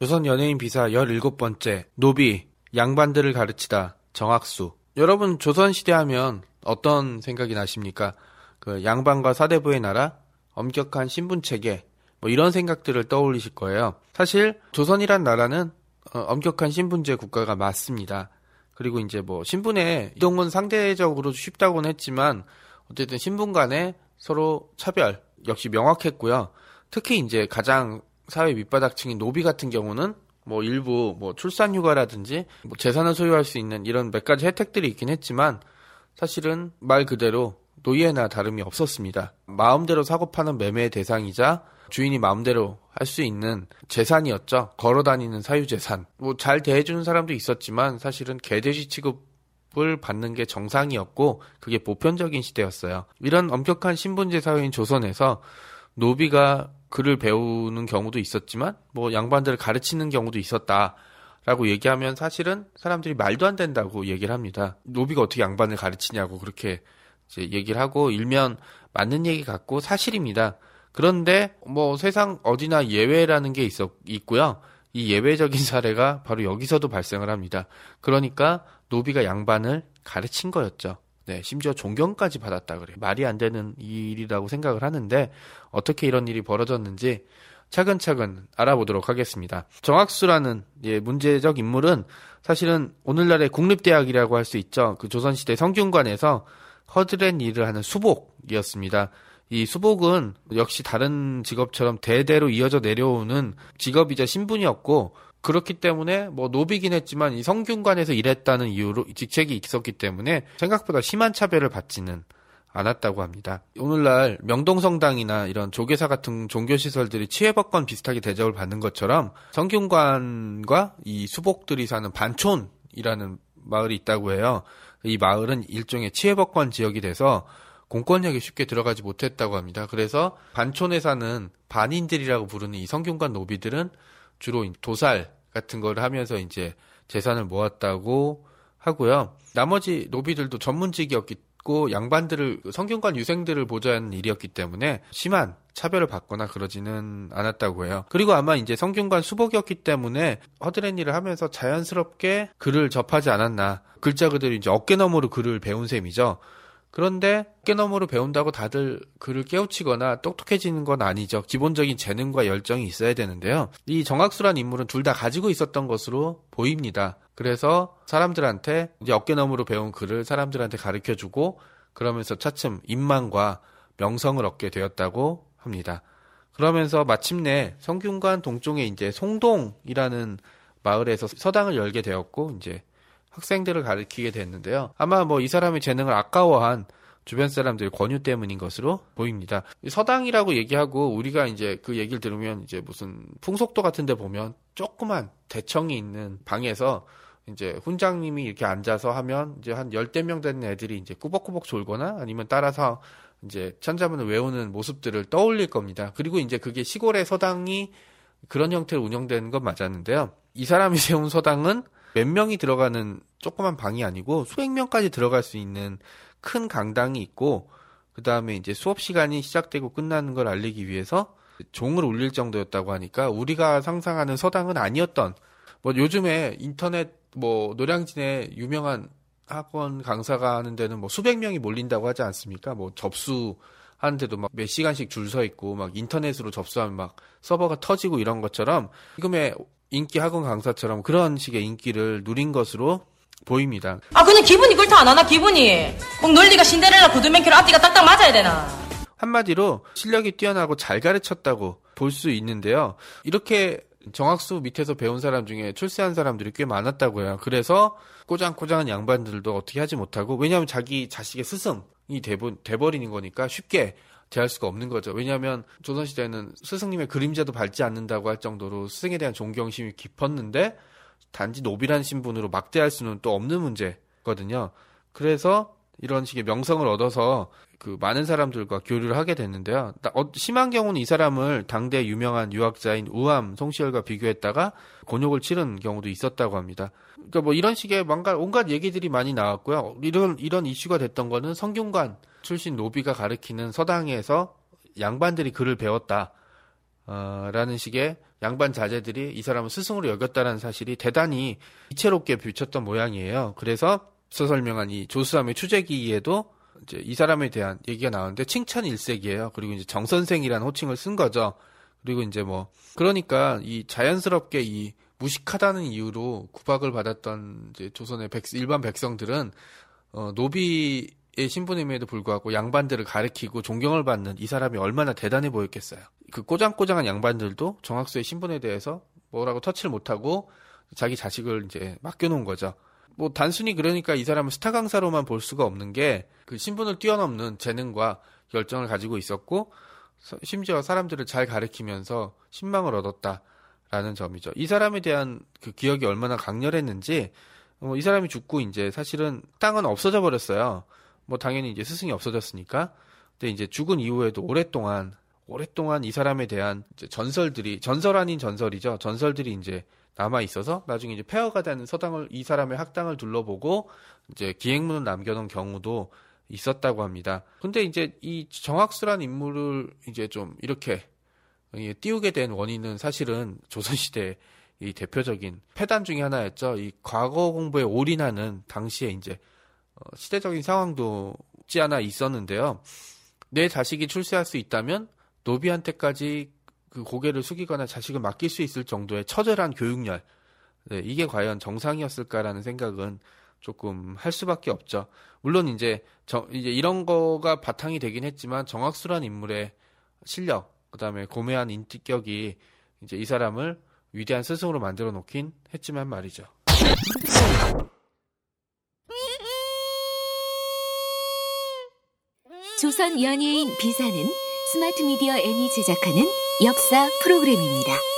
조선 연예인 비사 17번째 노비 양반들을 가르치다 정학수 여러분 조선시대 하면 어떤 생각이 나십니까? 그 양반과 사대부의 나라 엄격한 신분체계 뭐 이런 생각들을 떠올리실 거예요. 사실 조선이란 나라는 어, 엄격한 신분제 국가가 맞습니다. 그리고 이제 뭐 신분의 이동은 상대적으로 쉽다고는 했지만 어쨌든 신분 간에 서로 차별 역시 명확했고요. 특히 이제 가장 사회 밑바닥층인 노비 같은 경우는 뭐 일부 뭐 출산 휴가라든지 뭐 재산을 소유할 수 있는 이런 몇 가지 혜택들이 있긴 했지만 사실은 말 그대로 노예나 다름이 없었습니다. 마음대로 사고 파는 매매의 대상이자 주인이 마음대로 할 수 있는 재산이었죠. 걸어 다니는 사유재산. 뭐 잘 대해주는 사람도 있었지만 사실은 개돼지 취급을 받는 게 정상이었고 그게 보편적인 시대였어요. 이런 엄격한 신분제 사회인 조선에서 노비가 글을 배우는 경우도 있었지만 뭐 양반들을 가르치는 경우도 있었다. 라고 얘기하면 사실은 사람들이 말도 안 된다고 얘기를 합니다. 노비가 어떻게 양반을 가르치냐고 그렇게 이제 얘기를 하고 일면 맞는 얘기 같고 사실입니다. 그런데 뭐 세상 어디나 예외라는 게 있었, 있고요. 이 예외적인 사례가 바로 여기서도 발생을 합니다. 그러니까 노비가 양반을 가르친 거였죠. 네, 심지어 존경까지 받았다 그래요. 말이 안 되는 일이라고 생각을 하는데 어떻게 이런 일이 벌어졌는지 차근차근 알아보도록 하겠습니다. 정학수라는 예, 문제적 인물은 사실은 오늘날의 국립대학이라고 할 수 있죠. 그 조선시대 성균관에서 허드렛 일을 하는 수복이었습니다. 이 수복은 역시 다른 직업처럼 대대로 이어져 내려오는 직업이자 신분이었고 그렇기 때문에 뭐 노비긴 했지만 이 성균관에서 일했다는 이유로 직책이 있었기 때문에 생각보다 심한 차별을 받지는 않았다고 합니다. 오늘날 명동성당이나 이런 조계사 같은 종교시설들이 치해법권 비슷하게 대접을 받는 것처럼 성균관과 이 수복들이 사는 반촌이라는 마을이 있다고 해요. 이 마을은 일종의 치해법권 지역이 돼서 공권력이 쉽게 들어가지 못했다고 합니다. 그래서 반촌에 사는 반인들이라고 부르는 이 성균관 노비들은 주로 도살 같은 걸 하면서 이제 재산을 모았다고 하고요. 나머지 노비들도 전문직이었기 고 양반들을 성균관 유생들을 보좌하는 일이었기 때문에 심한 차별을 받거나 그러지는 않았다고 해요. 그리고 아마 이제 성균관 수복이었기 때문에 허드렛 일을 하면서 자연스럽게 글을 접하지 않았나. 글자 그대로 이제 어깨너머로 글을 배운 셈이죠. 그런데 어깨너머로 배운다고 다들 글을 깨우치거나 똑똑해지는 건 아니죠. 기본적인 재능과 열정이 있어야 되는데요. 이 정학수란 인물은 둘 다 가지고 있었던 것으로 보입니다. 그래서 사람들한테 이제 어깨너머로 배운 글을 사람들한테 가르쳐 주고 그러면서 차츰 인망과 명성을 얻게 되었다고 합니다. 그러면서 마침내 성균관 동쪽에 이제 송동이라는 마을에서 서당을 열게 되었고 이제 학생들을 가르치게 됐는데요. 아마 뭐 이 사람의 재능을 아까워한 주변 사람들의 권유 때문인 것으로 보입니다. 서당이라고 얘기하고 우리가 이제 그 얘기를 들으면 이제 무슨 풍속도 같은 데 보면 조그만 대청이 있는 방에서 이제 훈장님이 이렇게 앉아서 하면 이제 한 열댓 명 되는 애들이 이제 꾸벅꾸벅 졸거나 아니면 따라서 이제 천자문을 외우는 모습들을 떠올릴 겁니다. 그리고 이제 그게 시골의 서당이 그런 형태로 운영되는 건 맞았는데요. 이 사람이 세운 서당은 몇 명이 들어가는 조그만 방이 아니고 수백 명까지 들어갈 수 있는 큰 강당이 있고 그 다음에 이제 수업 시간이 시작되고 끝나는 걸 알리기 위해서 종을 울릴 정도였다고 하니까 우리가 상상하는 서당은 아니었던 뭐 요즘에 인터넷 뭐 노량진에 유명한 학원 강사가 하는 데는 뭐 수백 명이 몰린다고 하지 않습니까? 뭐 접수 하는데도 막 몇 시간씩 줄 서 있고 막 인터넷으로 접수하면 막 서버가 터지고 이런 것처럼 지금의 인기 학원 강사처럼 그런 식의 인기를 누린 것으로 보입니다. 아 그냥 기분이 그렇다 안 하나 기분이 꼭 논리가 신데렐라 구두맨키로 앞뒤가 딱딱 맞아야 되나 한마디로 실력이 뛰어나고 잘 가르쳤다고 볼 수 있는데요. 이렇게 정학수 밑에서 배운 사람 중에 출세한 사람들이 꽤 많았다고 해요. 그래서 꼬장꼬장한 양반들도 어떻게 하지 못하고 왜냐하면 자기 자식의 스승이 돼버, 돼버리는 거니까 쉽게 대할 수가 없는 거죠. 왜냐하면 조선시대에는 스승님의 그림자도 밟지 않는다고 할 정도로 스승에 대한 존경심이 깊었는데 단지 노비란 신분으로 막대할 수는 또 없는 문제거든요. 그래서 이런 식의 명성을 얻어서 그 많은 사람들과 교류를 하게 됐는데요. 나- 어, 심한 경우는 이 사람을 당대 유명한 유학자인 우암 송시열과 비교했다가 곤욕을 치른 경우도 있었다고 합니다. 그러니까 뭐 이런 식의 뭔가 온갖 얘기들이 많이 나왔고요. 이런 이런 이슈가 됐던 거는 성균관 출신 노비가 가르치는 서당에서 양반들이 글을 배웠다. 어, 라는 식의 양반 자제들이 이 사람을 스승으로 여겼다는 사실이 대단히 이채롭게 비쳤던 모양이에요. 그래서 앞서 설명한 이 조수함의 추재기에도 이제 이 사람에 대한 얘기가 나오는데 칭찬 일색이에요. 그리고 이제 정선생이라는 호칭을 쓴 거죠. 그리고 이제 뭐 그러니까 이 자연스럽게 이 무식하다는 이유로 구박을 받았던 이제 조선의 백, 일반 백성들은 어, 노비의 신분임에도 불구하고 양반들을 가리키고 존경을 받는 이 사람이 얼마나 대단해 보였겠어요. 그 꼬장꼬장한 양반들도 정학수의 신분에 대해서 뭐라고 터치를 못하고 자기 자식을 이제 맡겨놓은 거죠. 뭐 단순히 그러니까 이 사람을 스타 강사로만 볼 수가 없는 게 그 신분을 뛰어넘는 재능과 열정을 가지고 있었고 서- 심지어 사람들을 잘 가르치면서 신망을 얻었다라는 점이죠. 이 사람에 대한 그 기억이 얼마나 강렬했는지 어, 이 사람이 죽고 이제 사실은 땅은 없어져 버렸어요. 뭐 당연히 이제 스승이 없어졌으니까. 근데 이제 죽은 이후에도 오랫동안 오랫동안 이 사람에 대한 전설들이 전설 아닌 전설이죠. 전설들이 이제 남아 있어서 나중에 이제 폐허가 되는 서당을 이 사람의 학당을 둘러보고 이제 기행문을 남겨놓은 경우도 있었다고 합니다. 근데 이제 이 정학수란 인물을 이제 좀 이렇게 예, 띄우게 된 원인은 사실은 조선시대 이 대표적인 패단 중의 하나였죠. 이 과거 공부에 올인하는 당시에 이제 어, 시대적인 상황도 없지 않아 있었는데요. 내 자식이 출세할 수 있다면 노비한테까지 그 고개를 숙이거나 자식을 맡길 수 있을 정도의 처절한 교육열. 네, 이게 과연 정상이었을까라는 생각은 조금 할 수밖에 없죠. 물론 이제 정- 이제 이런 거가 바탕이 되긴 했지만 정학수란 인물의 실력, 그다음에 고매한 인격이 이제 이 사람을 위대한 스승으로 만들어 놓긴 했지만 말이죠. 조선 연예인 비사는 스마트 미디어 N이 제작하는 역사 프로그램입니다.